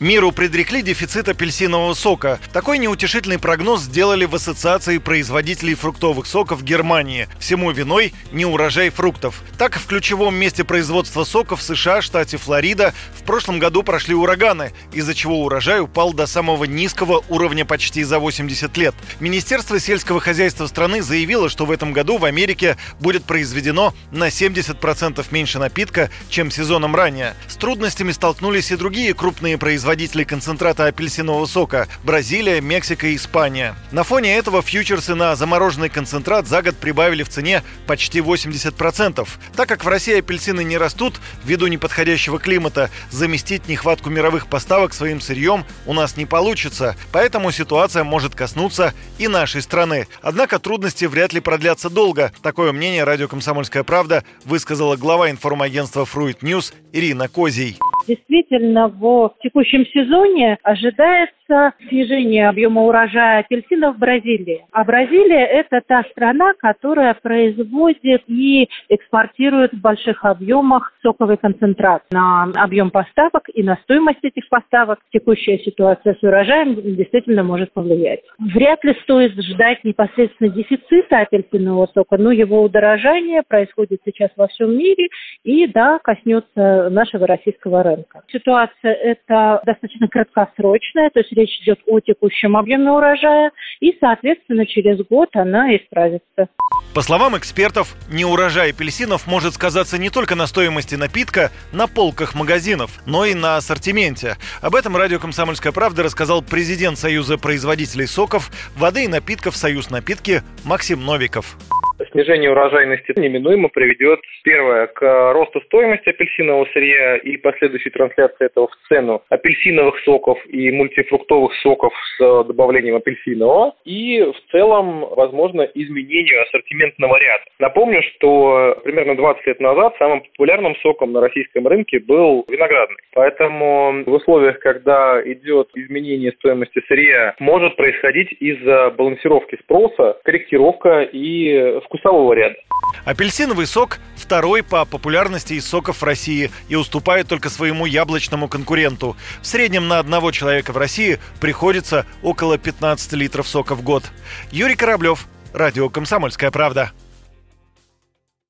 Миру предрекли дефицит апельсинового сока. Такой неутешительный прогноз сделали в Ассоциации производителей фруктовых соков Германии. Всему виной неурожай фруктов. Так, в ключевом месте производства соков США, штате Флорида, в прошлом году прошли ураганы, из-за чего урожай упал до самого низкого уровня почти за 80 лет. Министерство сельского хозяйства страны заявило, что в этом году в Америке будет произведено на 70% меньше напитка, чем сезоном ранее. С трудностями столкнулись и другие крупные производители производителей концентрата апельсинового сока – Бразилия, Мексика и Испания. На фоне этого фьючерсы на замороженный концентрат за год прибавили в цене почти 80%. Так как в России апельсины не растут ввиду неподходящего климата, заместить нехватку мировых поставок своим сырьем у нас не получится, поэтому ситуация может коснуться и нашей страны. Однако трудности вряд ли продлятся долго. Такое мнение радио «Комсомольская правда» высказала глава информагентства «FruitNews» Ирина Козий. Действительно, в текущем сезоне ожидается снижение объема урожая апельсинов в Бразилии. А Бразилия – это та страна, которая производит и экспортирует в больших объемах соковый концентрат. На объем поставок и на стоимость этих поставок текущая ситуация с урожаем действительно может повлиять. Вряд ли стоит ждать непосредственно дефицита апельсинового сока, но его удорожание происходит сейчас во всем мире и, да, коснется нашего российского рынка рынка. Ситуация это достаточно краткосрочная, то есть речь идет о текущем объеме урожая, и, соответственно, через год она исправится. По словам экспертов, неурожай апельсинов может сказаться не только на стоимости напитка на полках магазинов, но и на ассортименте. Об этом радио «Комсомольская правда» рассказал президент Союза производителей соков, воды и напитков «Союз напитки» Максим Новиков снижение урожайности неминуемо приведет, первое, к росту стоимости апельсинового сырья и последующей трансляции этого в цену апельсиновых соков и мультифруктовых соков с добавлением апельсинового, и в целом, возможно, изменению ассортиментного ряда. Напомню, что примерно 20 лет назад самым популярным соком на российском рынке был виноградный. Поэтому в условиях, когда идет изменение стоимости сырья, может происходить из-за балансировки спроса корректировка и вкусового ряда. Апельсиновый сок – второй по популярности из соков в России и уступает только своему яблочному конкуренту. В среднем на одного человека в России приходится около 15 литров сока в год. Юрий Кораблев, Радио «Комсомольская правда».